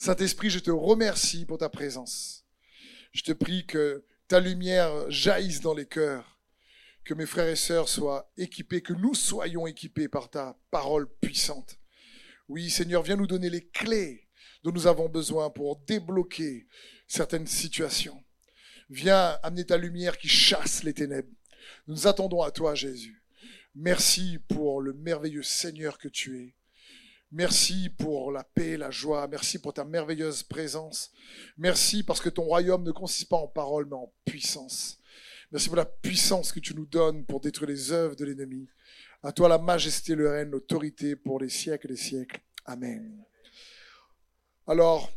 Saint-Esprit, je te remercie pour ta présence. Je te prie que ta lumière jaillisse dans les cœurs, que mes frères et sœurs soient équipés, que nous soyons équipés par ta parole puissante. Oui, Seigneur, viens nous donner les clés dont nous avons besoin pour débloquer certaines situations. Viens amener ta lumière qui chasse les ténèbres. Nous attendons à toi, Jésus. Merci pour le merveilleux Seigneur que tu es. Merci pour la paix, la joie. Merci pour ta merveilleuse présence. Merci parce que ton royaume ne consiste pas en paroles, mais en puissance. Merci pour la puissance que tu nous donnes pour détruire les œuvres de l'ennemi. À toi la majesté, le règne, l'autorité pour les siècles et les siècles. Amen. Alors,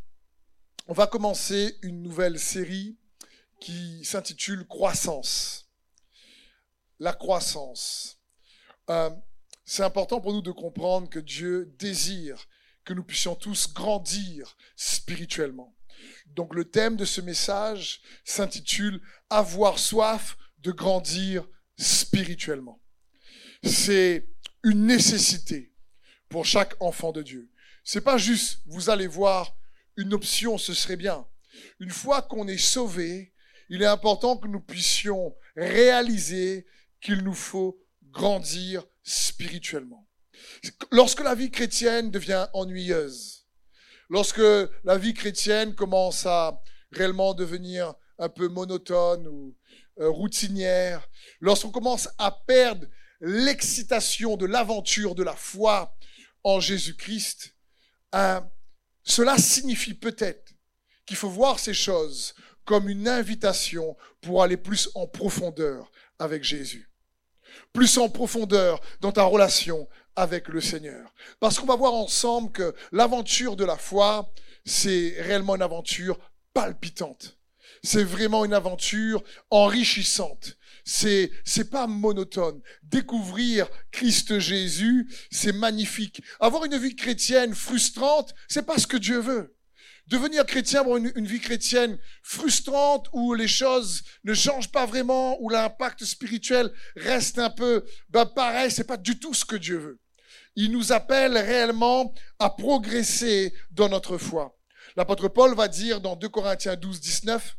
on va commencer une nouvelle série qui s'intitule Croissance. La croissance. Euh, c'est important pour nous de comprendre que Dieu désire que nous puissions tous grandir spirituellement. Donc le thème de ce message s'intitule Avoir soif de grandir spirituellement. C'est une nécessité pour chaque enfant de Dieu. C'est pas juste vous allez voir une option, ce serait bien. Une fois qu'on est sauvé, il est important que nous puissions réaliser qu'il nous faut grandir spirituellement. Lorsque la vie chrétienne devient ennuyeuse, lorsque la vie chrétienne commence à réellement devenir un peu monotone ou euh, routinière, lorsqu'on commence à perdre l'excitation de l'aventure de la foi en Jésus-Christ, hein, cela signifie peut-être qu'il faut voir ces choses comme une invitation pour aller plus en profondeur avec Jésus plus en profondeur dans ta relation avec le Seigneur. Parce qu'on va voir ensemble que l'aventure de la foi, c'est réellement une aventure palpitante. C'est vraiment une aventure enrichissante. C'est, c'est pas monotone. Découvrir Christ Jésus, c'est magnifique. Avoir une vie chrétienne frustrante, c'est pas ce que Dieu veut. Devenir chrétien, avoir une, vie chrétienne frustrante où les choses ne changent pas vraiment, où l'impact spirituel reste un peu ben pareil, c'est pas du tout ce que Dieu veut. Il nous appelle réellement à progresser dans notre foi. L'apôtre Paul va dire dans 2 Corinthiens 12, 19,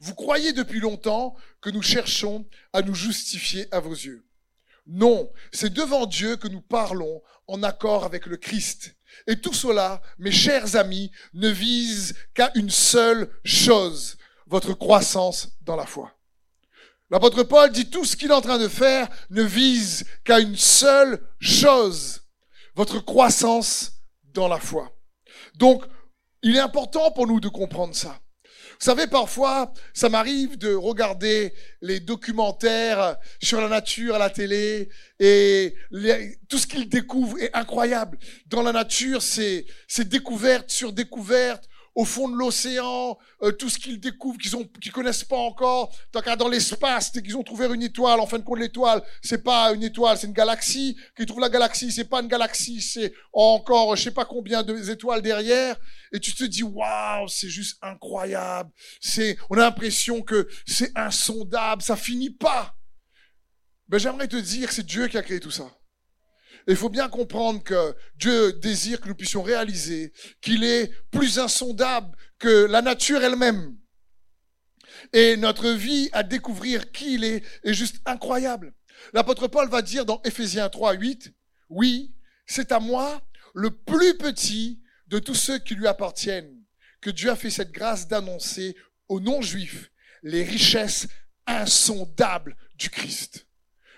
Vous croyez depuis longtemps que nous cherchons à nous justifier à vos yeux. Non, c'est devant Dieu que nous parlons en accord avec le Christ. Et tout cela, mes chers amis, ne vise qu'à une seule chose, votre croissance dans la foi. L'apôtre Paul dit tout ce qu'il est en train de faire ne vise qu'à une seule chose, votre croissance dans la foi. Donc, il est important pour nous de comprendre ça. Vous savez, parfois, ça m'arrive de regarder les documentaires sur la nature à la télé et tout ce qu'ils découvrent est incroyable. Dans la nature, c'est découverte sur découverte au fond de l'océan, euh, tout ce qu'ils découvrent, qu'ils ont, qu'ils connaissent pas encore. Tant qu'à dans l'espace, dès qu'ils ont trouvé une étoile, en fin de compte, l'étoile, c'est pas une étoile, c'est une galaxie. Qu'ils trouvent la galaxie, c'est pas une galaxie, c'est encore, je sais pas combien d'étoiles derrière. Et tu te dis, waouh, c'est juste incroyable. C'est, on a l'impression que c'est insondable, ça finit pas. Ben, j'aimerais te dire, c'est Dieu qui a créé tout ça il faut bien comprendre que Dieu désire que nous puissions réaliser qu'il est plus insondable que la nature elle-même. Et notre vie à découvrir qui il est est juste incroyable. L'apôtre Paul va dire dans Ephésiens 3, 8, oui, c'est à moi, le plus petit de tous ceux qui lui appartiennent, que Dieu a fait cette grâce d'annoncer aux non-juifs les richesses insondables du Christ.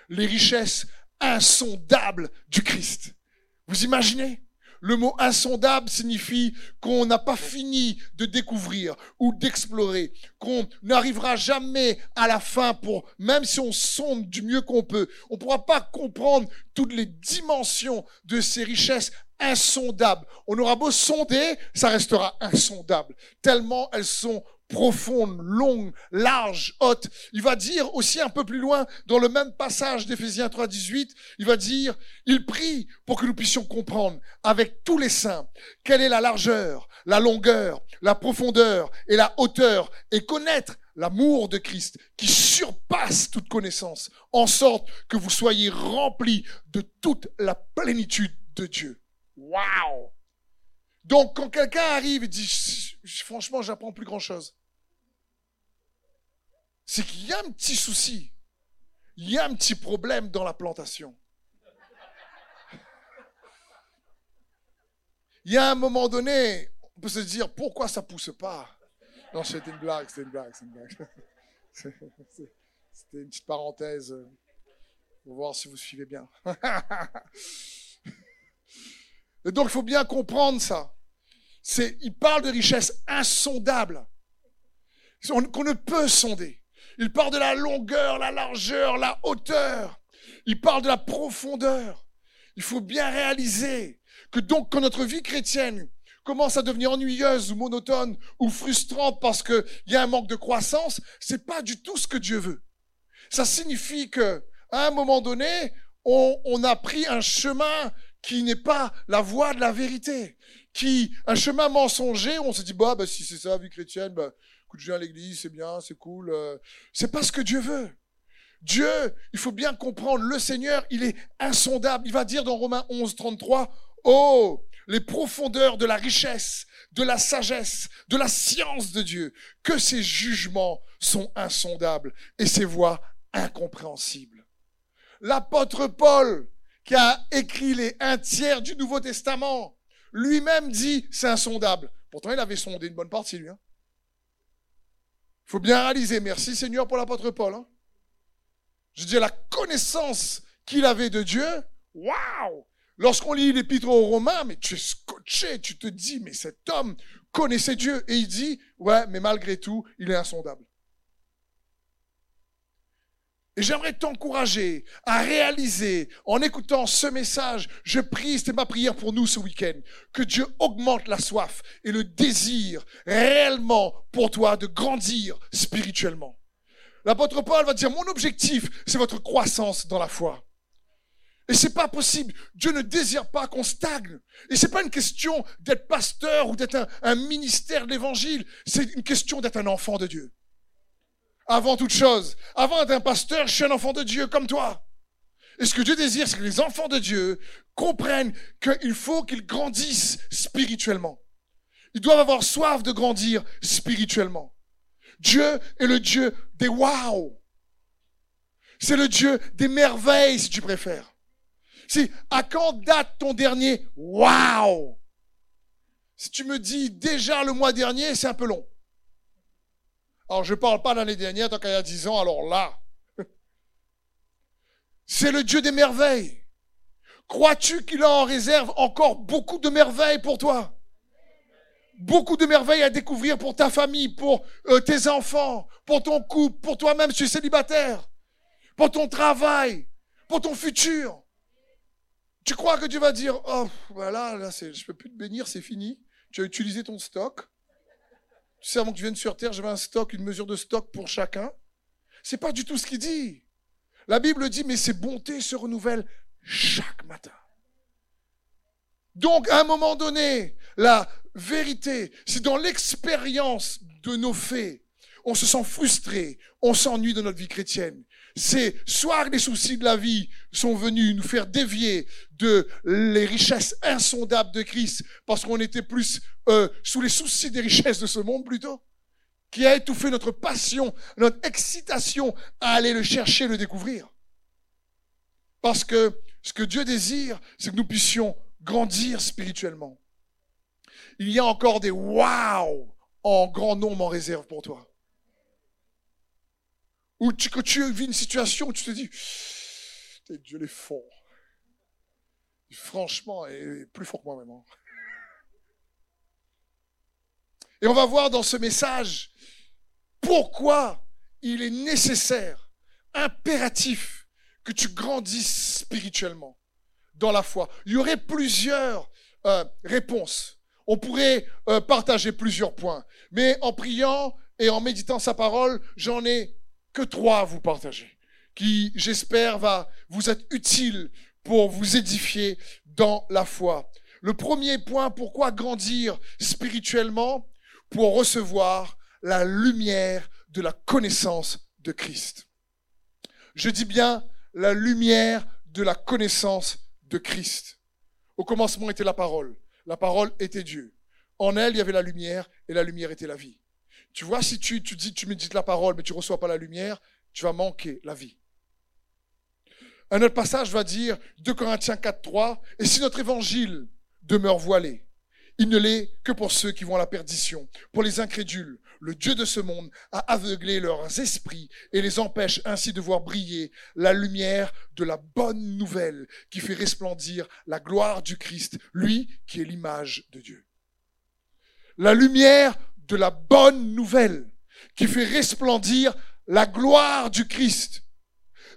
Les richesses insondable du Christ. Vous imaginez? Le mot insondable signifie qu'on n'a pas fini de découvrir ou d'explorer, qu'on n'arrivera jamais à la fin pour, même si on sonde du mieux qu'on peut, on ne pourra pas comprendre toutes les dimensions de ces richesses insondables. On aura beau sonder, ça restera insondable, tellement elles sont profonde, longue, large, haute. Il va dire aussi un peu plus loin, dans le même passage d'Éphésiens 3, 18, il va dire, il prie pour que nous puissions comprendre avec tous les saints quelle est la largeur, la longueur, la profondeur et la hauteur et connaître l'amour de Christ qui surpasse toute connaissance, en sorte que vous soyez remplis de toute la plénitude de Dieu. Waouh! Donc, quand quelqu'un arrive et dit, franchement, j'apprends plus grand-chose, c'est qu'il y a un petit souci, il y a un petit problème dans la plantation. Il y a un moment donné, on peut se dire, pourquoi ça pousse pas? Non, c'était une blague, c'était une blague, c'est une blague. C'était une petite parenthèse. Pour voir si vous suivez bien. Et donc, il faut bien comprendre ça. Il parle de richesses insondables qu'on ne peut sonder. Il parle de la longueur, la largeur, la hauteur. Il parle de la profondeur. Il faut bien réaliser que donc quand notre vie chrétienne commence à devenir ennuyeuse ou monotone ou frustrante parce qu'il y a un manque de croissance, c'est pas du tout ce que Dieu veut. Ça signifie que à un moment donné, on, a pris un chemin qui n'est pas la voie de la vérité, qui un chemin mensonger. Où on se dit bah, bah si c'est ça, vie chrétienne, bah, je viens à l'église, c'est bien, c'est cool. Euh. c'est pas ce que Dieu veut. Dieu, il faut bien comprendre, le Seigneur, il est insondable. Il va dire dans Romains 11, 33, oh, les profondeurs de la richesse, de la sagesse, de la science de Dieu, que ses jugements sont insondables et ses voies incompréhensibles. L'apôtre Paul, qui a écrit les un tiers du Nouveau Testament, lui-même dit c'est insondable. Pourtant, il avait sondé une bonne partie, lui. Il faut bien réaliser, merci Seigneur pour l'apôtre Paul. Hein. Je dis la connaissance qu'il avait de Dieu, waouh Lorsqu'on lit l'épître aux Romains, mais tu es scotché, tu te dis, mais cet homme connaissait Dieu. Et il dit, ouais, mais malgré tout, il est insondable. J'aimerais t'encourager à réaliser, en écoutant ce message, je prie, c'était ma prière pour nous ce week-end, que Dieu augmente la soif et le désir réellement pour toi de grandir spirituellement. L'apôtre Paul va dire, mon objectif, c'est votre croissance dans la foi. Et c'est pas possible. Dieu ne désire pas qu'on stagne. Et c'est pas une question d'être pasteur ou d'être un, un ministère de l'évangile. C'est une question d'être un enfant de Dieu avant toute chose. Avant d'être un pasteur, je suis un enfant de Dieu comme toi. Et ce que Dieu désire, c'est que les enfants de Dieu comprennent qu'il faut qu'ils grandissent spirituellement. Ils doivent avoir soif de grandir spirituellement. Dieu est le Dieu des wow. C'est le Dieu des merveilles, si tu préfères. Si, à quand date ton dernier wow? Si tu me dis déjà le mois dernier, c'est un peu long. Alors, je ne parle pas l'année dernière, tant qu'il y a dix ans, alors là. C'est le Dieu des merveilles. Crois-tu qu'il a en réserve encore beaucoup de merveilles pour toi? Beaucoup de merveilles à découvrir pour ta famille, pour euh, tes enfants, pour ton couple, pour toi-même si tu célibataire, pour ton travail, pour ton futur. Tu crois que tu vas dire, oh, voilà, là, je ne peux plus te bénir, c'est fini. Tu as utilisé ton stock. Tu sais, avant que tu viennes sur Terre, j'avais un stock, une mesure de stock pour chacun. C'est pas du tout ce qu'il dit. La Bible dit, mais ses bontés se renouvellent chaque matin. Donc, à un moment donné, la vérité, c'est dans l'expérience de nos faits, on se sent frustré, on s'ennuie de notre vie chrétienne c'est soit les soucis de la vie sont venus nous faire dévier de les richesses insondables de Christ, parce qu'on était plus euh, sous les soucis des richesses de ce monde plutôt, qui a étouffé notre passion, notre excitation à aller le chercher, le découvrir. Parce que ce que Dieu désire, c'est que nous puissions grandir spirituellement. Il y a encore des wow en grand nombre en réserve pour toi. Ou tu, que tu vis une situation où tu te dis, Dieu est fort. Franchement, est plus fort que moi-même. Hein. Et on va voir dans ce message pourquoi il est nécessaire, impératif, que tu grandisses spirituellement dans la foi. Il y aurait plusieurs euh, réponses. On pourrait euh, partager plusieurs points. Mais en priant et en méditant sa parole, j'en ai que trois vous partager, qui, j'espère, va vous être utile pour vous édifier dans la foi. Le premier point, pourquoi grandir spirituellement? Pour recevoir la lumière de la connaissance de Christ. Je dis bien la lumière de la connaissance de Christ. Au commencement était la parole. La parole était Dieu. En elle, il y avait la lumière et la lumière était la vie. Tu vois, si tu, tu dis, tu médites la parole, mais tu ne reçois pas la lumière, tu vas manquer la vie. Un autre passage va dire, 2 Corinthiens 4, 3, et si notre évangile demeure voilé, il ne l'est que pour ceux qui vont à la perdition, pour les incrédules. Le Dieu de ce monde a aveuglé leurs esprits et les empêche ainsi de voir briller la lumière de la bonne nouvelle qui fait resplendir la gloire du Christ, lui qui est l'image de Dieu. La lumière de la bonne nouvelle qui fait resplendir la gloire du Christ.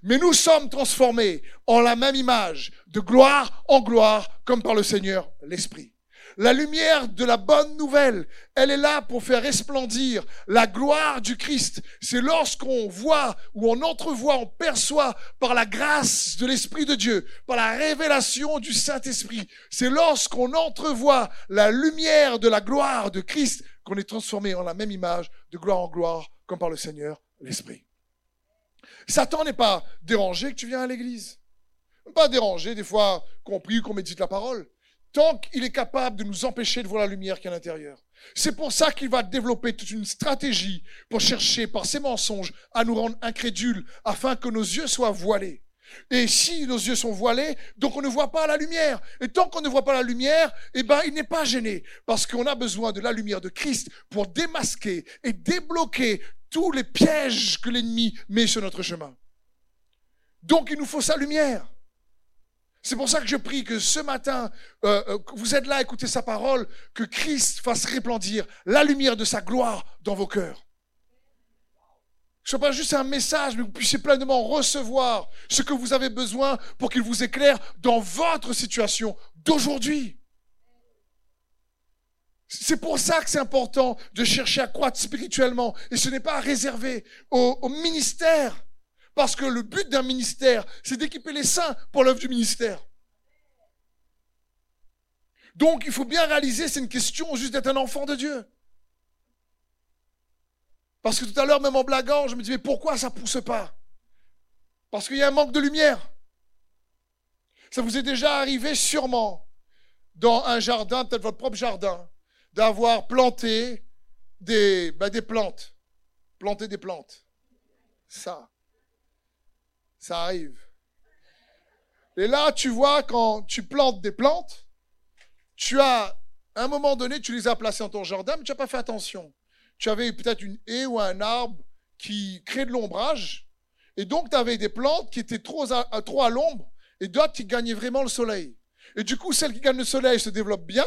Mais nous sommes transformés en la même image, de gloire en gloire, comme par le Seigneur l'Esprit. La lumière de la bonne nouvelle, elle est là pour faire resplendir la gloire du Christ. C'est lorsqu'on voit ou on entrevoit, on perçoit par la grâce de l'Esprit de Dieu, par la révélation du Saint-Esprit. C'est lorsqu'on entrevoit la lumière de la gloire de Christ qu'on est transformé en la même image, de gloire en gloire, comme par le Seigneur l'Esprit. Satan n'est pas dérangé que tu viens à l'église. Pas dérangé des fois qu'on prie, qu'on médite la parole tant qu'il est capable de nous empêcher de voir la lumière qui est à l'intérieur. C'est pour ça qu'il va développer toute une stratégie pour chercher par ses mensonges à nous rendre incrédules afin que nos yeux soient voilés. Et si nos yeux sont voilés, donc on ne voit pas la lumière. Et tant qu'on ne voit pas la lumière, eh ben, il n'est pas gêné. Parce qu'on a besoin de la lumière de Christ pour démasquer et débloquer tous les pièges que l'ennemi met sur notre chemin. Donc il nous faut sa lumière. C'est pour ça que je prie que ce matin, euh, euh, vous êtes là à écouter sa parole, que Christ fasse réplandir la lumière de sa gloire dans vos cœurs. Ce ne soit pas juste un message, mais que vous puissiez pleinement recevoir ce que vous avez besoin pour qu'il vous éclaire dans votre situation d'aujourd'hui. C'est pour ça que c'est important de chercher à croître spirituellement. Et ce n'est pas réservé au, au ministère. Parce que le but d'un ministère, c'est d'équiper les saints pour l'œuvre du ministère. Donc, il faut bien réaliser, c'est une question juste d'être un enfant de Dieu. Parce que tout à l'heure, même en blaguant, je me disais, mais pourquoi ça ne pousse pas? Parce qu'il y a un manque de lumière. Ça vous est déjà arrivé sûrement dans un jardin, peut-être votre propre jardin, d'avoir planté des, ben, des plantes. Planter des plantes. Ça. Ça arrive. Et là, tu vois, quand tu plantes des plantes, tu as, à un moment donné, tu les as placées dans ton jardin, mais tu n'as pas fait attention. Tu avais peut-être une haie ou un arbre qui crée de l'ombrage, et donc tu avais des plantes qui étaient trop à, trop à l'ombre, et d'autres qui gagnaient vraiment le soleil. Et du coup, celles qui gagnent le soleil se développent bien,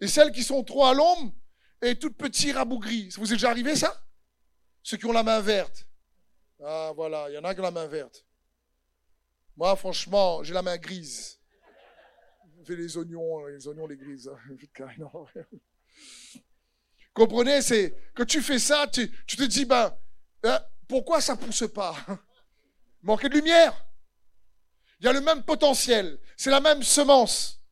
et celles qui sont trop à l'ombre, et toutes petites rabougries. Ça vous est déjà arrivé ça? Ceux qui ont la main verte. Ah voilà, il y en a qui ont la main verte. Moi, franchement, j'ai la main grise. Je fais les oignons, les oignons, les grises. Comprenez, c'est que tu fais ça, tu, te dis, ben, ben, pourquoi ça pousse pas? Manquer de lumière. Il y a le même potentiel, c'est la même semence.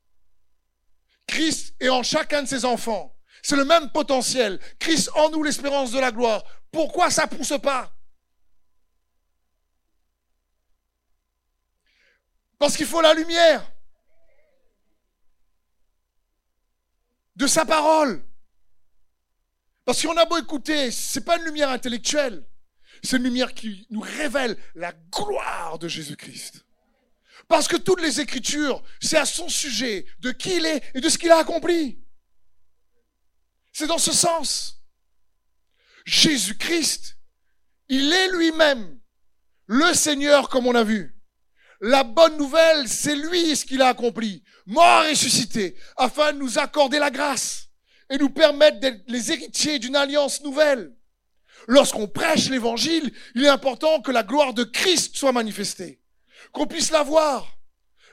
Christ est en chacun de ses enfants. C'est le même potentiel. Christ en nous l'espérance de la gloire. Pourquoi ça pousse pas? Parce qu'il faut la lumière de sa parole. Parce qu'on a beau écouter, c'est pas une lumière intellectuelle, c'est une lumière qui nous révèle la gloire de Jésus-Christ. Parce que toutes les Écritures, c'est à son sujet, de qui il est et de ce qu'il a accompli. C'est dans ce sens. Jésus-Christ, il est lui-même le Seigneur comme on a vu. La bonne nouvelle, c'est lui ce qu'il a accompli, mort ressuscité, afin de nous accorder la grâce et nous permettre d'être les héritiers d'une alliance nouvelle. Lorsqu'on prêche l'évangile, il est important que la gloire de Christ soit manifestée, qu'on puisse la voir.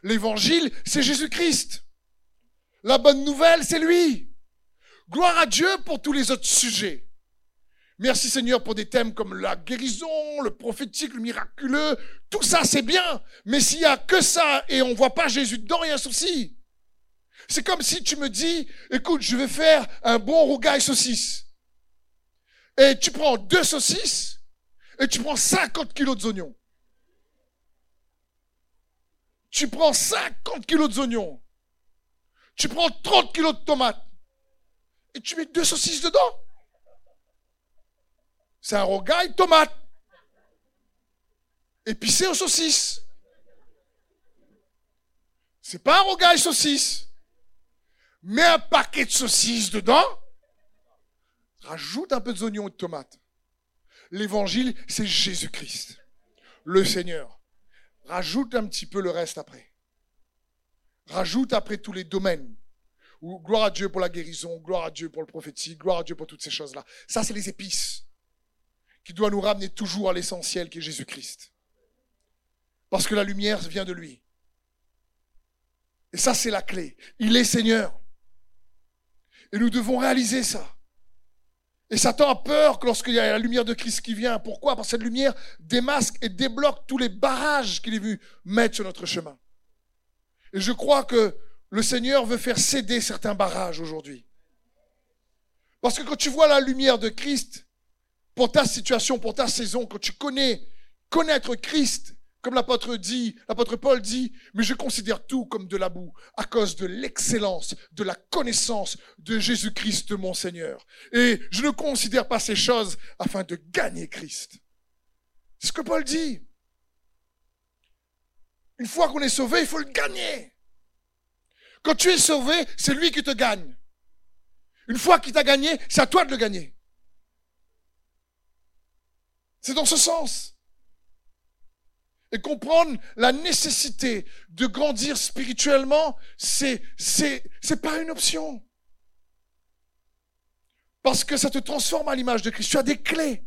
L'évangile, c'est Jésus-Christ. La bonne nouvelle, c'est lui. Gloire à Dieu pour tous les autres sujets. Merci Seigneur pour des thèmes comme la guérison, le prophétique, le miraculeux. Tout ça, c'est bien. Mais s'il y a que ça et on voit pas Jésus dedans, il y a un souci. C'est comme si tu me dis, écoute, je vais faire un bon rougail saucisse. Et tu prends deux saucisses et tu prends 50 kilos d'oignons. Tu prends 50 kilos d'oignons. Tu prends 30 kilos de tomates et tu mets deux saucisses dedans. C'est un rogaille tomate. Épicé aux saucisses. C'est pas un rogaille saucisse. Mets un paquet de saucisses dedans. Rajoute un peu d'oignons et de tomates. L'évangile, c'est Jésus-Christ, le Seigneur. Rajoute un petit peu le reste après. Rajoute après tous les domaines. Gloire à Dieu pour la guérison, gloire à Dieu pour le prophétique, gloire à Dieu pour toutes ces choses-là. Ça, c'est les épices qui doivent nous ramener toujours à l'essentiel qui est Jésus-Christ. Parce que la lumière vient de lui. Et ça, c'est la clé. Il est Seigneur. Et nous devons réaliser ça. Et Satan a peur lorsqu'il y a la lumière de Christ qui vient. Pourquoi? Parce que cette lumière démasque et débloque tous les barrages qu'il est vu mettre sur notre chemin. Et je crois que le Seigneur veut faire céder certains barrages aujourd'hui. Parce que quand tu vois la lumière de Christ, pour ta situation, pour ta saison, quand tu connais, connaître Christ, comme l'apôtre dit, l'apôtre Paul dit, mais je considère tout comme de la boue à cause de l'excellence, de la connaissance de Jésus-Christ mon Seigneur. Et je ne considère pas ces choses afin de gagner Christ. C'est ce que Paul dit. Une fois qu'on est sauvé, il faut le gagner. Quand tu es sauvé, c'est lui qui te gagne. Une fois qu'il t'a gagné, c'est à toi de le gagner. C'est dans ce sens et comprendre la nécessité de grandir spirituellement, c'est, c'est, c'est pas une option. Parce que ça te transforme à l'image de Christ. Tu as des clés.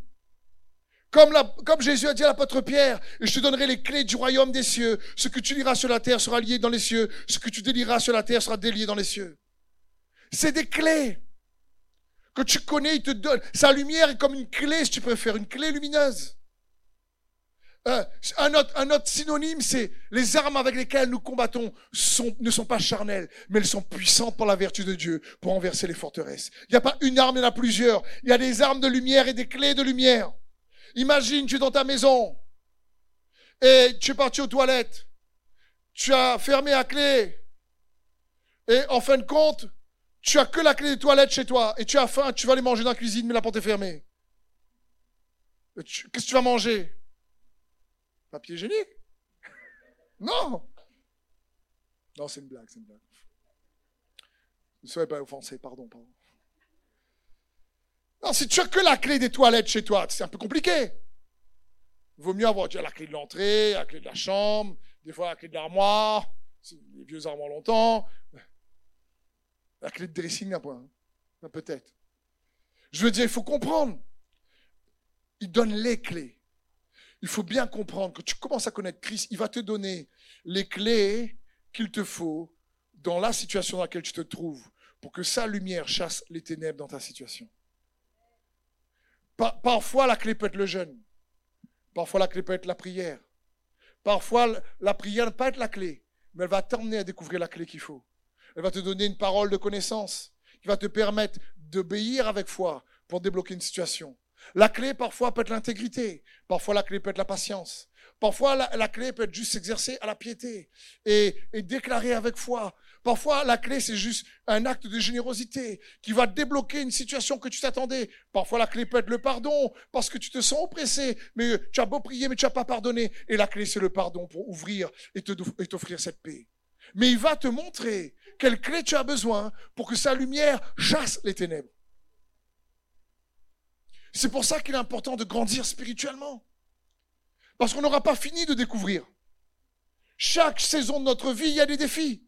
Comme, la, comme Jésus a dit à l'apôtre Pierre, je te donnerai les clés du royaume des cieux. Ce que tu liras sur la terre sera lié dans les cieux. Ce que tu délieras sur la terre sera délié dans les cieux. C'est des clés que tu connais, il te donne. Sa lumière est comme une clé, si tu préfères, une clé lumineuse. Euh, un, autre, synonyme, c'est les armes avec lesquelles nous combattons ne sont pas charnelles, mais elles sont puissantes par la vertu de Dieu pour renverser les forteresses. Il n'y a pas une arme, il y en a plusieurs. Il y a des armes de lumière et des clés de lumière. Imagine, tu es dans ta maison et tu es parti aux toilettes. Tu as fermé la clé. Et en fin de compte, tu as que la clé des toilettes chez toi et tu as faim, tu vas aller manger dans la cuisine, mais la porte est fermée. Qu'est-ce que tu vas manger? Papier hygiénique Non Non, c'est une blague, c'est une blague. Ne soyez pas offensé, pardon, pardon. Non, si tu as que la clé des toilettes chez toi, c'est un peu compliqué. Vaut mieux avoir déjà la clé de l'entrée, la clé de la chambre, des fois la clé de l'armoire, les vieux armoires longtemps. La clé de dressing, un point. Peut-être. Je veux dire, il faut comprendre. Il donne les clés il faut bien comprendre que tu commences à connaître Christ, il va te donner les clés qu'il te faut dans la situation dans laquelle tu te trouves pour que sa lumière chasse les ténèbres dans ta situation. parfois, la clé peut être le jeûne. Parfois, la clé peut être la prière. Parfois, la prière ne peut pas être la clé, mais elle va t'emmener à découvrir la clé qu'il faut. Elle va te donner une parole de connaissance qui va te permettre d'obéir avec foi pour débloquer une situation. La clé, parfois, peut être l'intégrité. Parfois, la clé peut être la patience. Parfois, la, clé peut être juste s'exercer à la piété et, déclarer avec foi. Parfois, la clé, c'est juste un acte de générosité qui va débloquer une situation que tu t'attendais. Parfois, la clé peut être le pardon parce que tu te sens oppressé, mais tu as beau prier, mais tu n'as pas pardonné. Et la clé, c'est le pardon pour ouvrir et t'offrir cette paix. Mais il va te montrer quelle clé tu as besoin pour que sa lumière chasse les ténèbres. C'est pour ça qu'il est important de grandir spirituellement. Parce qu'on n'aura pas fini de découvrir. Chaque saison de notre vie, il y a des défis.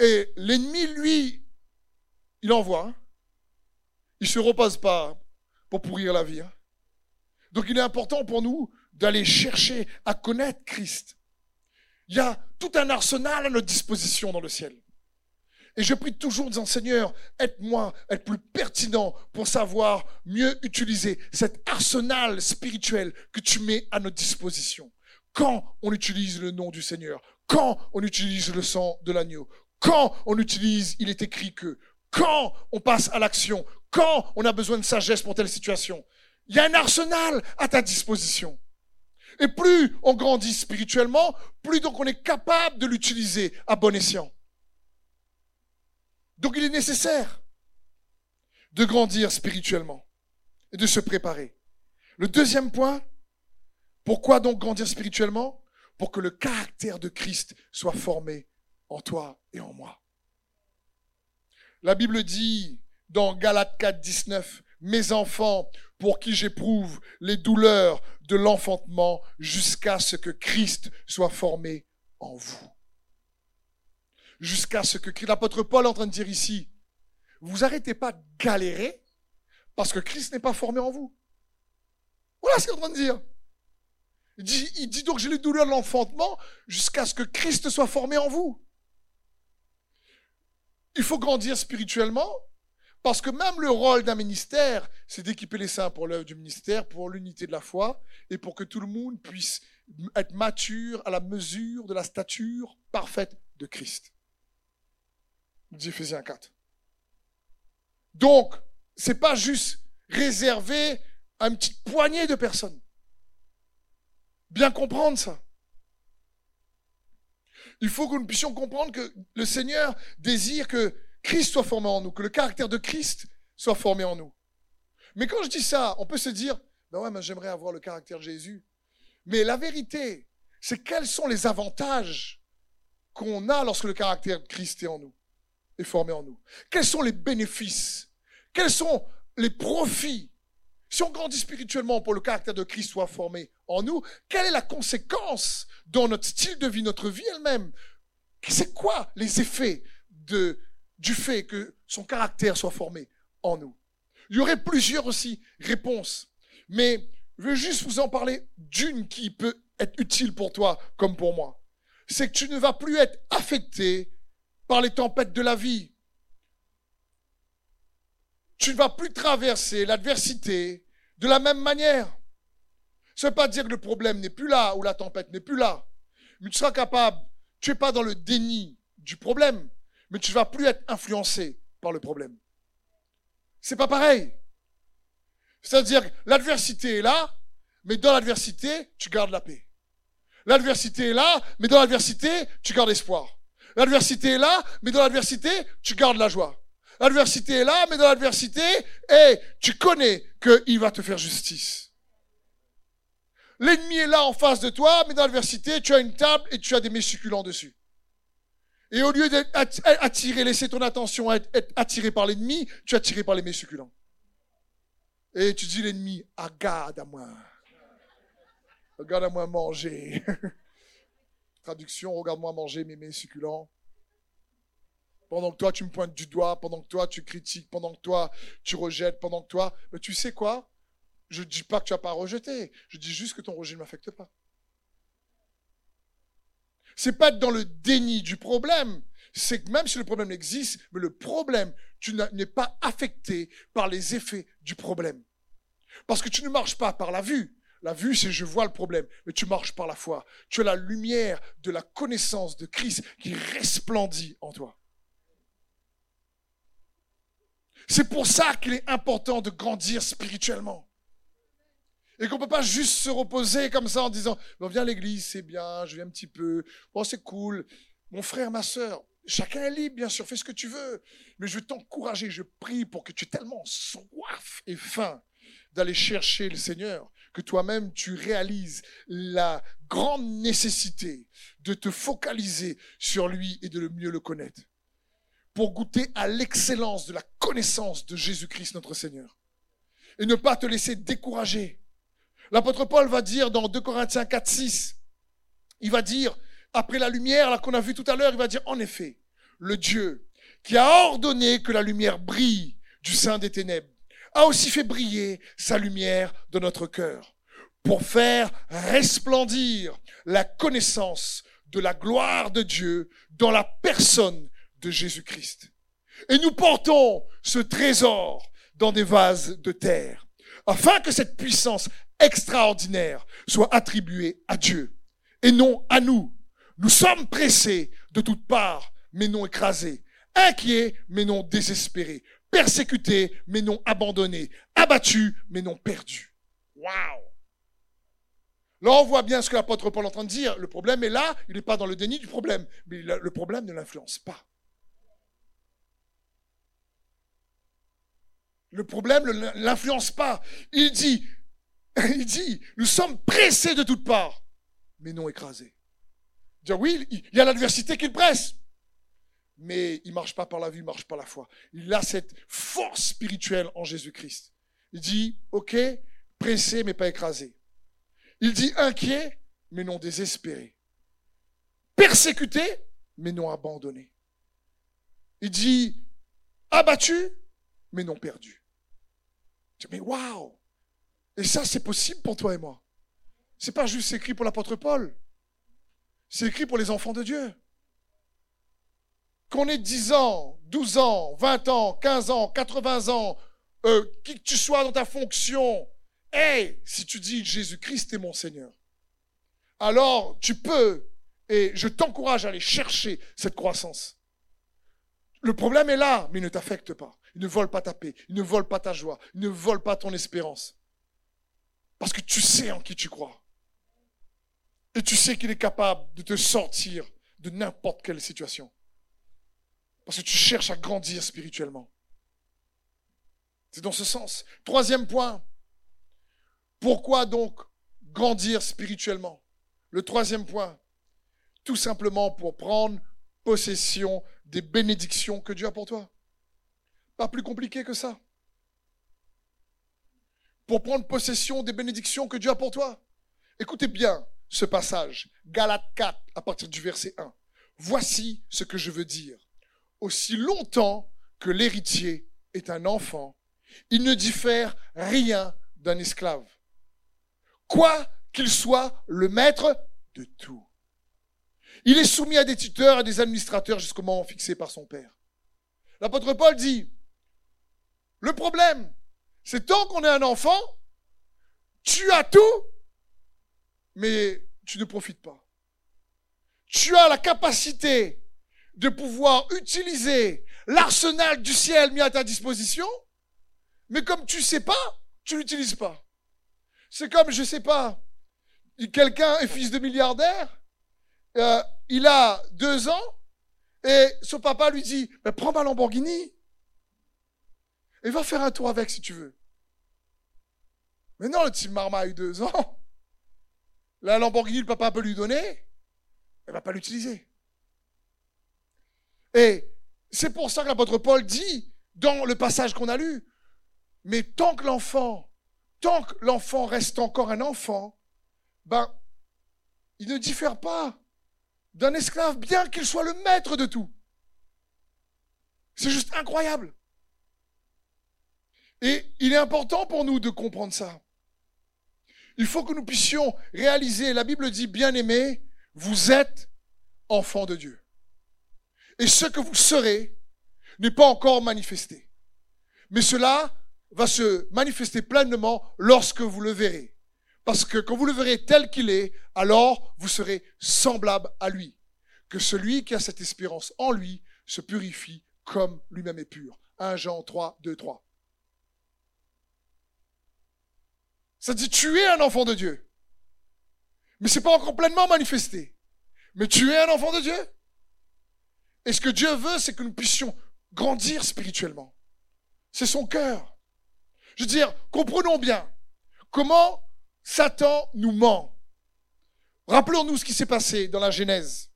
Et l'ennemi, lui, il envoie. Hein. Il ne se repose pas pour pourrir la vie. Hein. Donc il est important pour nous d'aller chercher à connaître Christ. Il y a tout un arsenal à notre disposition dans le ciel. Et je prie toujours en disant, Seigneur, aide-moi être plus pertinent pour savoir mieux utiliser cet arsenal spirituel que tu mets à notre disposition. Quand on utilise le nom du Seigneur, quand on utilise le sang de l'agneau, quand on utilise, il est écrit que, quand on passe à l'action, quand on a besoin de sagesse pour telle situation, il y a un arsenal à ta disposition. Et plus on grandit spirituellement, plus donc on est capable de l'utiliser à bon escient. Donc il est nécessaire de grandir spirituellement et de se préparer. Le deuxième point, pourquoi donc grandir spirituellement? Pour que le caractère de Christ soit formé en toi et en moi. La Bible dit dans Galates 4, 19, Mes enfants, pour qui j'éprouve les douleurs l'enfantement jusqu'à ce que Christ soit formé en vous. Jusqu'à ce que l'apôtre Paul est en train de dire ici, vous arrêtez pas de galérer parce que Christ n'est pas formé en vous. Voilà ce qu'il est en train de dire. Il dit, il dit donc j'ai les douleurs de l'enfantement jusqu'à ce que Christ soit formé en vous. Il faut grandir spirituellement parce que même le rôle d'un ministère, c'est d'équiper les saints pour l'œuvre du ministère, pour l'unité de la foi et pour que tout le monde puisse être mature à la mesure de la stature parfaite de Christ. Dit Ephésiens 4. Donc, c'est pas juste réservé à une petite poignée de personnes. Bien comprendre ça. Il faut que nous puissions comprendre que le Seigneur désire que Christ soit formé en nous, que le caractère de Christ soit formé en nous. Mais quand je dis ça, on peut se dire, ben ouais, mais j'aimerais avoir le caractère de Jésus. Mais la vérité, c'est quels sont les avantages qu'on a lorsque le caractère de Christ est en nous, est formé en nous. Quels sont les bénéfices? Quels sont les profits? Si on grandit spirituellement pour le caractère de Christ soit formé en nous, quelle est la conséquence dans notre style de vie, notre vie elle-même? C'est quoi les effets de, du fait que son caractère soit formé en nous. Il y aurait plusieurs aussi réponses, mais je veux juste vous en parler d'une qui peut être utile pour toi comme pour moi. C'est que tu ne vas plus être affecté par les tempêtes de la vie. Tu ne vas plus traverser l'adversité de la même manière. Ça ne pas dire que le problème n'est plus là ou la tempête n'est plus là. Mais tu seras capable, tu n'es pas dans le déni du problème, mais tu ne vas plus être influencé par le problème. C'est pas pareil. C'est-à-dire que l'adversité est là, mais dans l'adversité, tu gardes la paix. L'adversité est là, mais dans l'adversité, tu gardes espoir. L'adversité est là, mais dans l'adversité, tu gardes la joie. L'adversité est là, mais dans l'adversité, tu connais qu'il va te faire justice. L'ennemi est là en face de toi, mais dans l'adversité, tu as une table et tu as des mets succulents dessus. Et au lieu d'être attiré, laisser ton attention être, attiré par l'ennemi, tu es attiré par les mets succulents. Et tu dis l'ennemi, regarde à moi. Regarde à moi manger. Traduction, regarde-moi manger mes mets succulents. Pendant que toi, tu me pointes du doigt, pendant que toi, tu critiques, pendant que toi, tu rejettes, pendant que toi... Mais tu sais quoi? Je ne dis pas que tu n'as pas rejeté. Je dis juste que ton rejet ne m'affecte pas. C'est pas dans le déni du problème. C'est que même si le problème existe, mais le problème, tu n'es pas affecté par les effets du problème. Parce que tu ne marches pas par la vue. La vue, c'est je vois le problème, mais tu marches par la foi. Tu as la lumière de la connaissance de Christ qui resplendit en toi. C'est pour ça qu'il est important de grandir spirituellement. Et qu'on peut pas juste se reposer comme ça en disant, bon, viens à l'église, c'est bien, je viens un petit peu, bon, c'est cool. Mon frère, ma soeur, chacun est libre, bien sûr, fais ce que tu veux. Mais je veux t'encourager, je prie pour que tu aies tellement soif et faim d'aller chercher le Seigneur, que toi-même tu réalises la grande nécessité de te focaliser sur lui et de le mieux le connaître. Pour goûter à l'excellence de la connaissance de Jésus-Christ notre Seigneur. Et ne pas te laisser décourager L'apôtre Paul va dire dans 2 Corinthiens 4, 6, il va dire, après la lumière, là qu'on a vu tout à l'heure, il va dire, en effet, le Dieu qui a ordonné que la lumière brille du sein des ténèbres, a aussi fait briller sa lumière dans notre cœur pour faire resplendir la connaissance de la gloire de Dieu dans la personne de Jésus-Christ. Et nous portons ce trésor dans des vases de terre, afin que cette puissance extraordinaire soit attribué à Dieu et non à nous. Nous sommes pressés de toutes parts, mais non écrasés, inquiets, mais non désespérés, persécutés, mais non abandonnés, abattus, mais non perdus. Waouh! Là, on voit bien ce que l'apôtre Paul est en train de dire. Le problème est là, il n'est pas dans le déni du problème, mais le problème ne l'influence pas. Le problème ne l'influence pas. Il dit, il dit, nous sommes pressés de toutes parts, mais non écrasés. Dire oui, il y a l'adversité qui le presse, mais il marche pas par la vie, il marche par la foi. Il a cette force spirituelle en Jésus-Christ. Il dit, ok, pressé mais pas écrasé. Il dit inquiet mais non désespéré. Persécuté mais non abandonné. Il dit abattu mais non perdu. Mais waouh Et ça, c'est possible pour toi et moi. C'est pas juste écrit pour l'apôtre Paul. C'est écrit pour les enfants de Dieu. Qu'on ait 10 ans, 12 ans, 20 ans, 15 ans, 80 ans, euh, qui que tu sois dans ta fonction, hey, si tu dis Jésus-Christ est mon Seigneur, alors tu peux, et je t'encourage à aller chercher cette croissance. Le problème est là, mais il ne t'affecte pas. Il ne vole pas ta paix, il ne vole pas ta joie, il ne vole pas ton espérance. Parce que tu sais en qui tu crois. Et tu sais qu'il est capable de te sortir de n'importe quelle situation. Parce que tu cherches à grandir spirituellement. C'est dans ce sens. Troisième point. Pourquoi donc grandir spirituellement? Le troisième point. Tout simplement pour prendre possession des bénédictions que Dieu a pour toi. Pas plus compliqué que ça. Pour prendre possession des bénédictions que Dieu a pour toi. Écoutez bien, ce passage, Galates 4, à partir du verset 1. Voici ce que je veux dire. Aussi longtemps que l'héritier est un enfant, il ne diffère rien d'un esclave. Quoi qu'il soit le maître de tout. Il est soumis à des tuteurs et des administrateurs jusqu'au moment fixé par son père. L'apôtre Paul dit, le problème, c'est tant qu'on est un enfant, tu as tout, mais tu ne profites pas. Tu as la capacité de pouvoir utiliser l'arsenal du ciel mis à ta disposition, mais comme tu sais pas, tu l'utilises pas. C'est comme, je sais pas, quelqu'un est fils de milliardaire, euh, il a deux ans, et son papa lui dit, prends ma Lamborghini, et va faire un tour avec si tu veux. Mais non, le petit Marma a eu deux ans. La Lamborghini, le papa peut lui donner, elle va pas l'utiliser. Et c'est pour ça que l'apôtre Paul dit, dans le passage qu'on a lu, mais tant que l'enfant, tant que l'enfant reste encore un enfant, ben, il ne diffère pas d'un esclave, bien qu'il soit le maître de tout. C'est juste incroyable. Et il est important pour nous de comprendre ça. Il faut que nous puissions réaliser, la Bible dit, bien aimé, vous êtes enfants de Dieu. Et ce que vous serez n'est pas encore manifesté. Mais cela va se manifester pleinement lorsque vous le verrez. Parce que quand vous le verrez tel qu'il est, alors vous serez semblable à lui. Que celui qui a cette espérance en lui se purifie comme lui-même est pur. 1 Jean 3, 2, 3. Ça dit, tu es un enfant de Dieu. Mais c'est pas encore pleinement manifesté. Mais tu es un enfant de Dieu. Et ce que Dieu veut, c'est que nous puissions grandir spirituellement. C'est son cœur. Je veux dire, comprenons bien comment Satan nous ment. Rappelons-nous ce qui s'est passé dans la Genèse.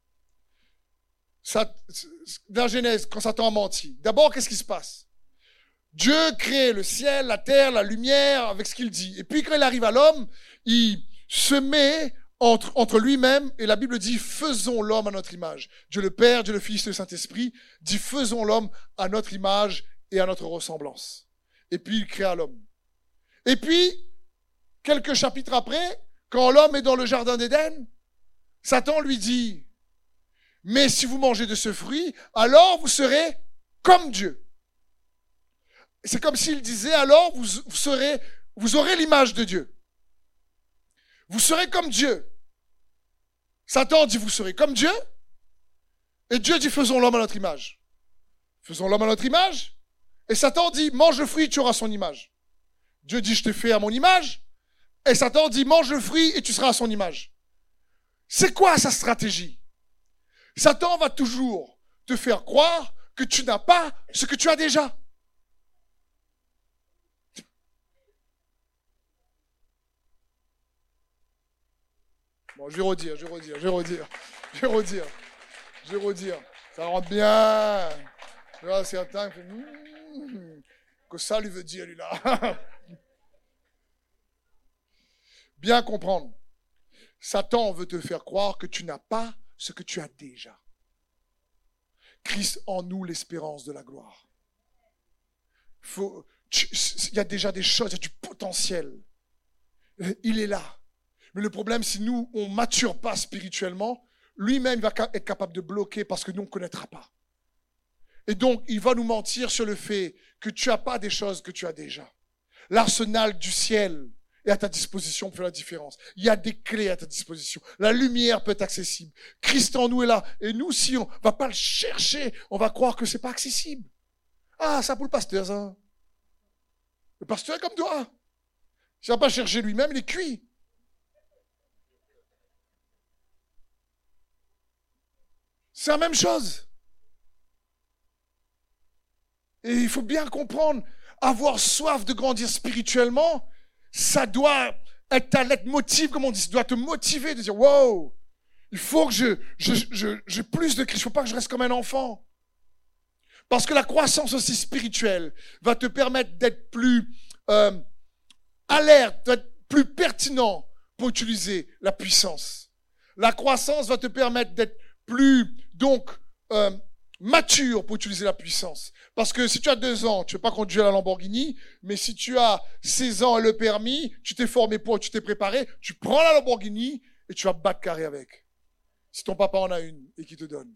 Dans la Genèse, quand Satan a menti. D'abord, qu'est-ce qui se passe? Dieu crée le ciel, la terre, la lumière avec ce qu'il dit. Et puis quand il arrive à l'homme, il se met entre, lui-même, et la Bible dit, faisons l'homme à notre image. Dieu le Père, Dieu le Fils, le Saint-Esprit dit, faisons l'homme à notre image et à notre ressemblance. Et puis il créa l'homme. Et puis, quelques chapitres après, quand l'homme est dans le jardin d'Éden, Satan lui dit, mais si vous mangez de ce fruit, alors vous serez comme Dieu. C'est comme s'il disait, alors vous, serez, vous aurez l'image de Dieu. Vous serez comme Dieu. Satan dit, vous serez comme Dieu. Et Dieu dit, faisons l'homme à notre image. Faisons l'homme à notre image. Et Satan dit, mange le fruit, tu auras son image. Dieu dit, je t'ai fait à mon image. Et Satan dit, mange le fruit et tu seras à son image. C'est quoi sa stratégie? Satan va toujours te faire croire que tu n'as pas ce que tu as déjà. Bon, je vais redire, je vais redire, je vais redire, je vais redire, je vais redire. Ça rentre bien. Tu vois, certains font, hmm, que ça lui veut dire, lui là. bien comprendre. Satan veut te faire croire que tu n'as pas ce que tu as déjà. Christ en nous l'espérance de la gloire. il y a déjà des choses, il y a du potentiel. Il est là. Mais le problème, si nous, on mature pas spirituellement, lui-même va être capable de bloquer parce que nous, ne connaîtra pas. Et donc, il va nous mentir sur le fait que tu n'as pas des choses que tu as déjà. L'arsenal du ciel est à ta disposition pour faire la différence. Il y a des clés à ta disposition. La lumière peut être accessible. Christ en nous est là. Et nous, si on va pas le chercher, on va croire que c'est pas accessible. Ah, ça pour le pasteur, ça. Le pasteur est comme toi. S'il va pas chercher lui-même, il est cuit. C'est la même chose. Et il faut bien comprendre, avoir soif de grandir spirituellement, ça doit être ta motive, comme on dit, ça doit te motiver de dire, wow, il faut que je, j'ai plus de Christ, il faut pas que je reste comme un enfant. Parce que la croissance aussi spirituelle va te permettre d'être plus euh, alerte, d'être plus pertinent pour utiliser la puissance. La croissance va te permettre d'être plus donc euh, mature pour utiliser la puissance. Parce que si tu as deux ans, tu ne veux pas conduire la Lamborghini, mais si tu as 16 ans et le permis, tu t'es formé pour, tu t'es préparé, tu prends la Lamborghini et tu vas battre carré avec. Si ton papa en a une et qui te donne.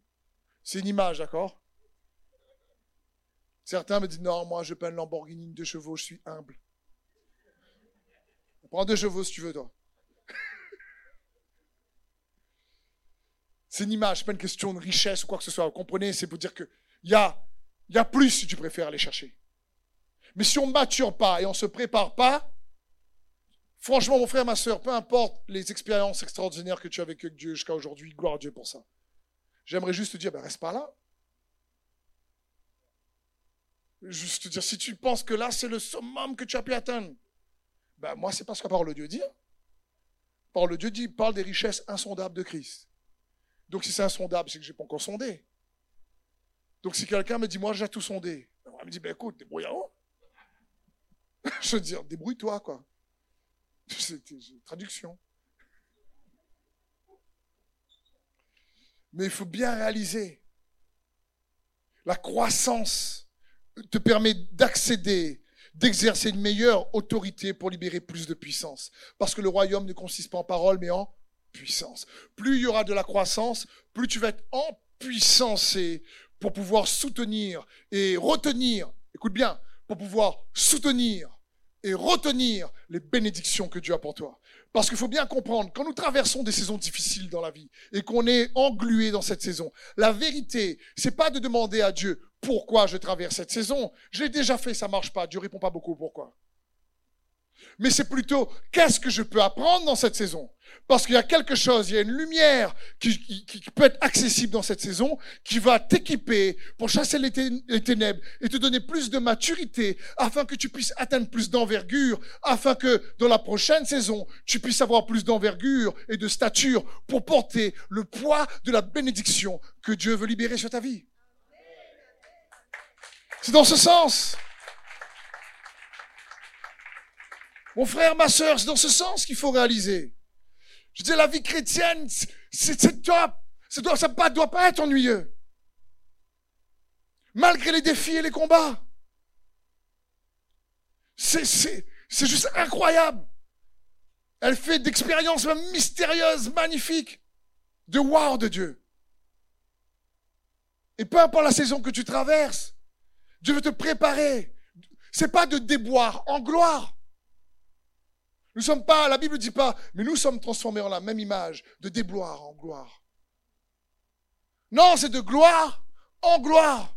C'est une image, d'accord? Certains me disent, non, moi je peins une Lamborghini, deux chevaux, je suis humble. Prends deux chevaux si tu veux, toi. C'est une image, pas une question de richesse ou quoi que ce soit. Vous comprenez? C'est pour dire qu'il y a, y a plus si tu préfères aller chercher. Mais si on ne mature pas et on ne se prépare pas, franchement, mon frère, ma soeur, peu importe les expériences extraordinaires que tu as avec Dieu jusqu'à aujourd'hui, gloire à Dieu pour ça. J'aimerais juste te dire, ben reste pas là. Juste te dire, si tu penses que là, c'est le summum que tu as pu atteindre, ben moi, c'est pas ce que parle Dieu dit. Parole de Dieu dit, parle des richesses insondables de Christ. Donc si c'est insondable, c'est que je n'ai pas encore sondé. Donc si quelqu'un me dit, moi j'ai tout sondé, on me dit, ben écoute, débrouille-toi. je veux dire, débrouille-toi, quoi. C'est une traduction. Mais il faut bien réaliser, la croissance te permet d'accéder, d'exercer une meilleure autorité pour libérer plus de puissance. Parce que le royaume ne consiste pas en parole, mais en puissance. Plus il y aura de la croissance, plus tu vas être en puissance pour pouvoir soutenir et retenir, écoute bien, pour pouvoir soutenir et retenir les bénédictions que Dieu a pour toi. Parce qu'il faut bien comprendre, quand nous traversons des saisons difficiles dans la vie et qu'on est englué dans cette saison, la vérité, c'est pas de demander à Dieu pourquoi je traverse cette saison? Je l'ai déjà fait, ça marche pas. Dieu répond pas beaucoup pourquoi. Mais c'est plutôt qu'est-ce que je peux apprendre dans cette saison? Parce qu'il y a quelque chose, il y a une lumière qui, peut être accessible dans cette saison, qui va t'équiper pour chasser les, ténèbres et te donner plus de maturité afin que tu puisses atteindre plus d'envergure, afin que dans la prochaine saison, tu puisses avoir plus d'envergure et de stature pour porter le poids de la bénédiction que Dieu veut libérer sur ta vie. C'est dans ce sens. Mon frère, ma soeur, c'est dans ce sens qu'il faut réaliser. Je dis, la vie chrétienne, c'est top. Ça doit, ça doit pas être ennuyeux. Malgré les défis et les combats. C'est juste incroyable. Elle fait d'expériences mystérieuses, magnifiques, de wow de Dieu. Et peu importe la saison que tu traverses, Dieu veut te préparer. C'est pas de déboire en gloire. Nous sommes pas, la Bible ne dit pas, mais nous sommes transformés en la même image, de débloire en gloire. Non, c'est de gloire en gloire.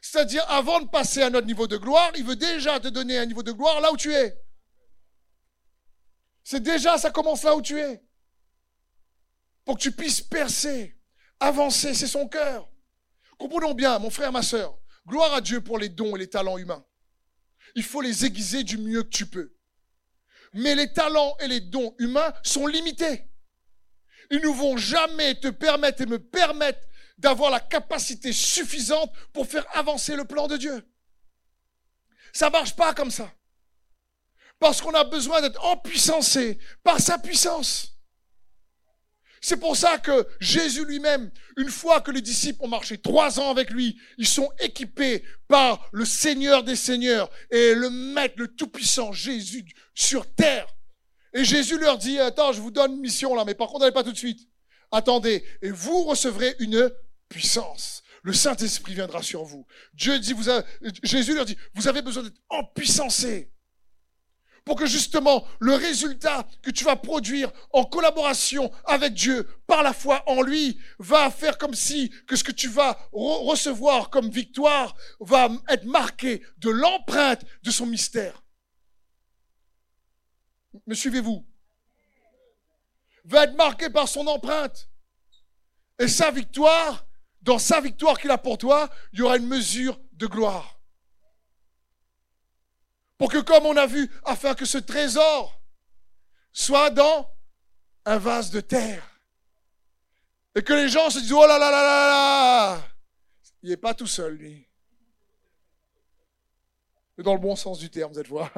C'est-à-dire, avant de passer à notre niveau de gloire, il veut déjà te donner un niveau de gloire là où tu es. C'est déjà, ça commence là où tu es. Pour que tu puisses percer, avancer, c'est son cœur. Comprenons bien, mon frère, ma soeur, gloire à Dieu pour les dons et les talents humains. Il faut les aiguiser du mieux que tu peux mais les talents et les dons humains sont limités. ils ne vont jamais te permettre et me permettre d'avoir la capacité suffisante pour faire avancer le plan de Dieu. Ça marche pas comme ça. Parce qu'on a besoin d'être empuissancé par sa puissance. C'est pour ça que Jésus lui-même, une fois que les disciples ont marché trois ans avec lui, ils sont équipés par le Seigneur des Seigneurs et le Maître, le Tout-Puissant, Jésus sur terre. Et Jésus leur dit, attends, je vous donne une mission là, mais par contre, n'allez pas tout de suite. Attendez, et vous recevrez une puissance. Le Saint-Esprit viendra sur vous. Jésus leur dit, vous avez besoin d'être empuissancé pour que justement le résultat que tu vas produire en collaboration avec Dieu par la foi en lui va faire comme si que ce que tu vas recevoir comme victoire va être marqué de l'empreinte de son mystère. Me suivez-vous? Va être marqué par son empreinte. Et sa victoire, dans sa victoire qu'il a pour toi, il y aura une mesure de gloire. Pour que, comme on a vu, afin que ce trésor soit dans un vase de terre. Et que les gens se disent, oh là là là là là, il n'est pas tout seul, lui. Dans le bon sens du terme, cette fois.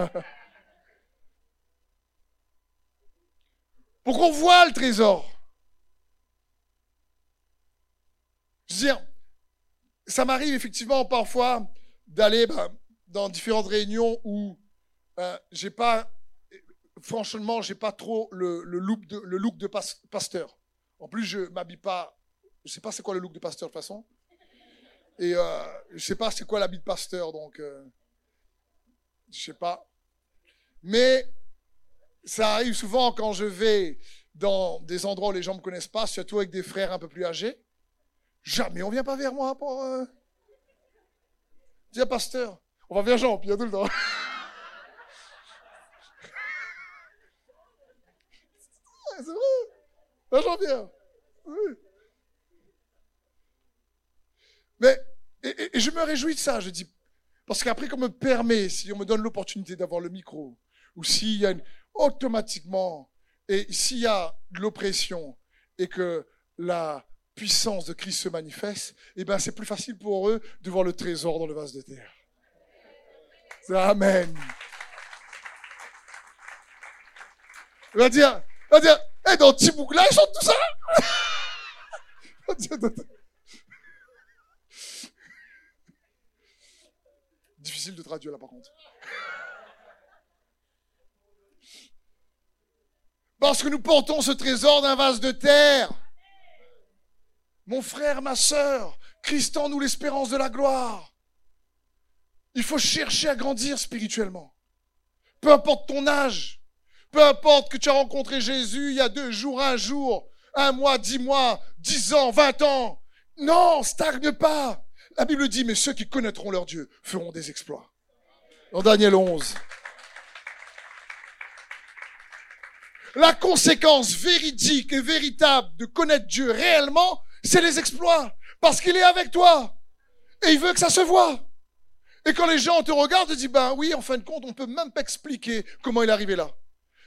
Pour qu'on voit le trésor. Je veux dire, ça m'arrive effectivement parfois d'aller, ben, dans différentes réunions où euh, j'ai pas, franchement, j'ai pas trop le, look de, pasteur. En plus, je m'habille pas, je sais pas c'est quoi le look de pasteur de toute façon. Et euh, je sais pas c'est quoi l'habit de pasteur, donc euh, je sais pas. Mais ça arrive souvent quand je vais dans des endroits où les gens me connaissent pas, surtout avec des frères un peu plus âgés. Jamais on vient pas vers moi pour euh... dire pasteur. On va il y a tout le temps. c'est vrai. Jean-Pierre. Mais, et, je me réjouis de ça, je dis. Parce qu'après, qu'on me permet, si on me donne l'opportunité d'avoir le micro, ou s'il y a automatiquement, et s'il y a de l'oppression, et que la puissance de Christ se manifeste, eh ben, c'est plus facile pour eux de voir le trésor dans le vase de terre. Amen. Va dire, va dire, hé, dans Tibouk, là, ils chantent tout ça. Difficile de traduire là, par contre. Parce que nous portons ce trésor d'un vase de terre. Mon frère, ma sœur, Christ en nous l'espérance de la gloire. Il faut chercher à grandir spirituellement. Peu importe ton âge, peu importe que tu as rencontré Jésus il y a deux jours, un jour, un mois, dix mois, dix ans, vingt ans. Non, stagne pas. La Bible dit, mais ceux qui connaîtront leur Dieu feront des exploits. Dans Daniel 11. La conséquence véridique et véritable de connaître Dieu réellement, c'est les exploits. Parce qu'il est avec toi. Et il veut que ça se voit. Et quand les gens te regardent, tu dis, ben oui, en fin de compte, on peut même pas expliquer comment il est arrivé là.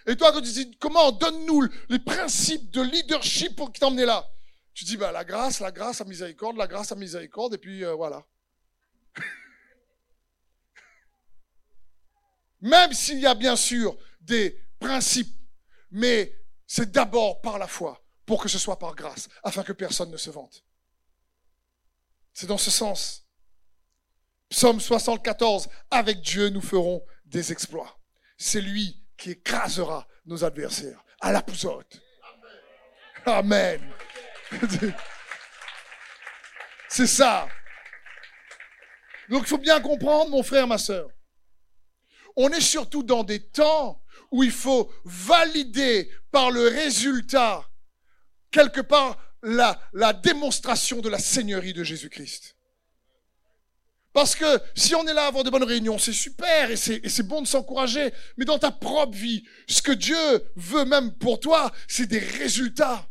Et toi, quand tu dis, comment, donne-nous les principes de leadership pour t'emmener là? Tu dis, ben la grâce, la grâce, la miséricorde, la grâce, la miséricorde, et puis euh, voilà. même s'il y a bien sûr des principes, mais c'est d'abord par la foi, pour que ce soit par grâce, afin que personne ne se vante. C'est dans ce sens. Psaume 74, avec Dieu, nous ferons des exploits. C'est lui qui écrasera nos adversaires à la pousotte. Amen. C'est ça. Donc il faut bien comprendre, mon frère, ma soeur. On est surtout dans des temps où il faut valider par le résultat, quelque part, la, la démonstration de la Seigneurie de Jésus-Christ. Parce que si on est là à avoir de bonnes réunions, c'est super et c'est bon de s'encourager. Mais dans ta propre vie, ce que Dieu veut même pour toi, c'est des résultats.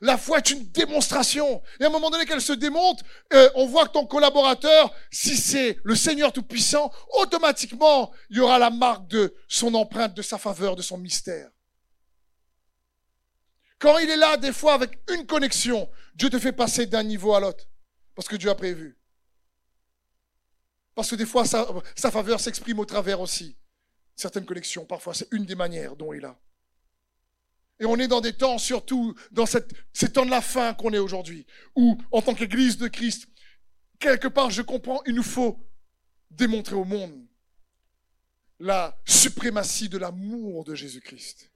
La foi est une démonstration. Et à un moment donné qu'elle se démonte, euh, on voit que ton collaborateur, si c'est le Seigneur Tout-Puissant, automatiquement, il y aura la marque de son empreinte, de sa faveur, de son mystère. Quand il est là, des fois, avec une connexion, Dieu te fait passer d'un niveau à l'autre. Parce que Dieu a prévu. Parce que des fois, sa, faveur s'exprime au travers aussi. Certaines connexions, parfois, c'est une des manières dont il a. Et on est dans des temps, surtout dans cette, ces temps de la fin qu'on est aujourd'hui, où, en tant qu'Église de Christ, quelque part, je comprends, il nous faut démontrer au monde la suprématie de l'amour de Jésus-Christ.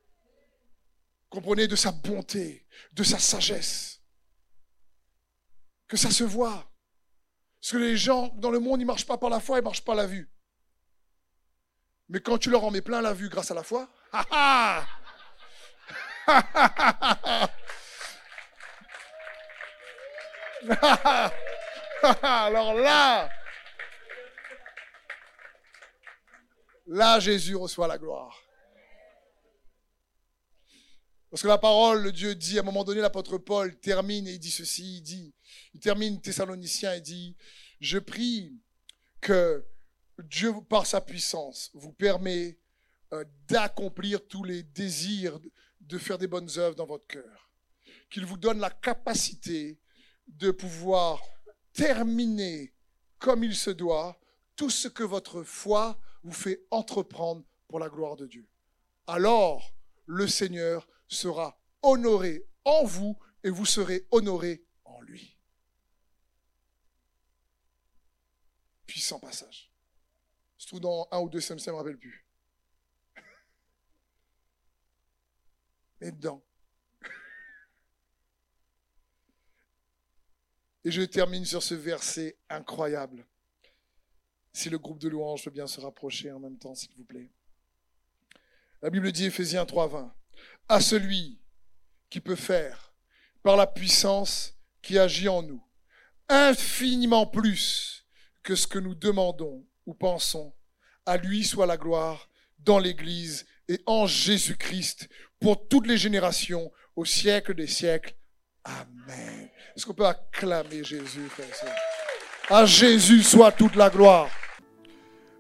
Comprenez de sa bonté, de sa sagesse. Que ça se voit. Parce que les gens dans le monde, ils ne marchent pas par la foi, ils ne marchent pas la vue. Mais quand tu leur en mets plein la vue grâce à la foi, Alors là, là, Jésus reçoit la gloire. Parce que la parole, le Dieu dit, à un moment donné, l'apôtre Paul termine et il dit ceci, il dit, il termine Thessalonicien et dit, je prie que Dieu, par sa puissance, vous permet euh, d'accomplir tous les désirs, de faire des bonnes œuvres dans votre cœur. Qu'il vous donne la capacité de pouvoir terminer comme il se doit tout ce que votre foi vous fait entreprendre pour la gloire de Dieu. Alors, le Seigneur sera honoré en vous et vous serez honoré en lui. Puissant passage. Trouve dans un ou deux SMC, je ne me rappelle plus. Mais dedans. Et je termine sur ce verset incroyable. Si le groupe de louanges peut bien se rapprocher en même temps, s'il vous plaît. La Bible dit, Ephésiens 3.20, à celui qui peut faire, par la puissance qui agit en nous, infiniment plus que ce que nous demandons ou pensons, à lui soit la gloire dans l'Église et en Jésus-Christ pour toutes les générations, au siècle des siècles. Amen. Est-ce qu'on peut acclamer Jésus, frère À Jésus soit toute la gloire.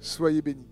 Soyez bénis.